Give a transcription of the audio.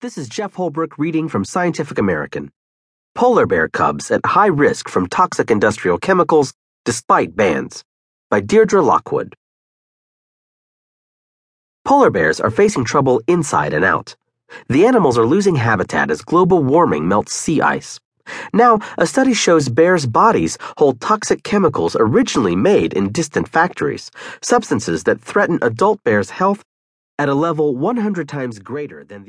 This is Jef Holbrook reading from Scientific American. Polar bear cubs at high risk from toxic industrial chemicals despite bans by Deirdre Lockwood. Polar bears are facing trouble inside and out. The animals are losing habitat as global warming melts sea ice. Now, a study shows bears' bodies hold toxic chemicals originally made in distant factories, substances that threaten adult bears' health at a level 100 times greater than the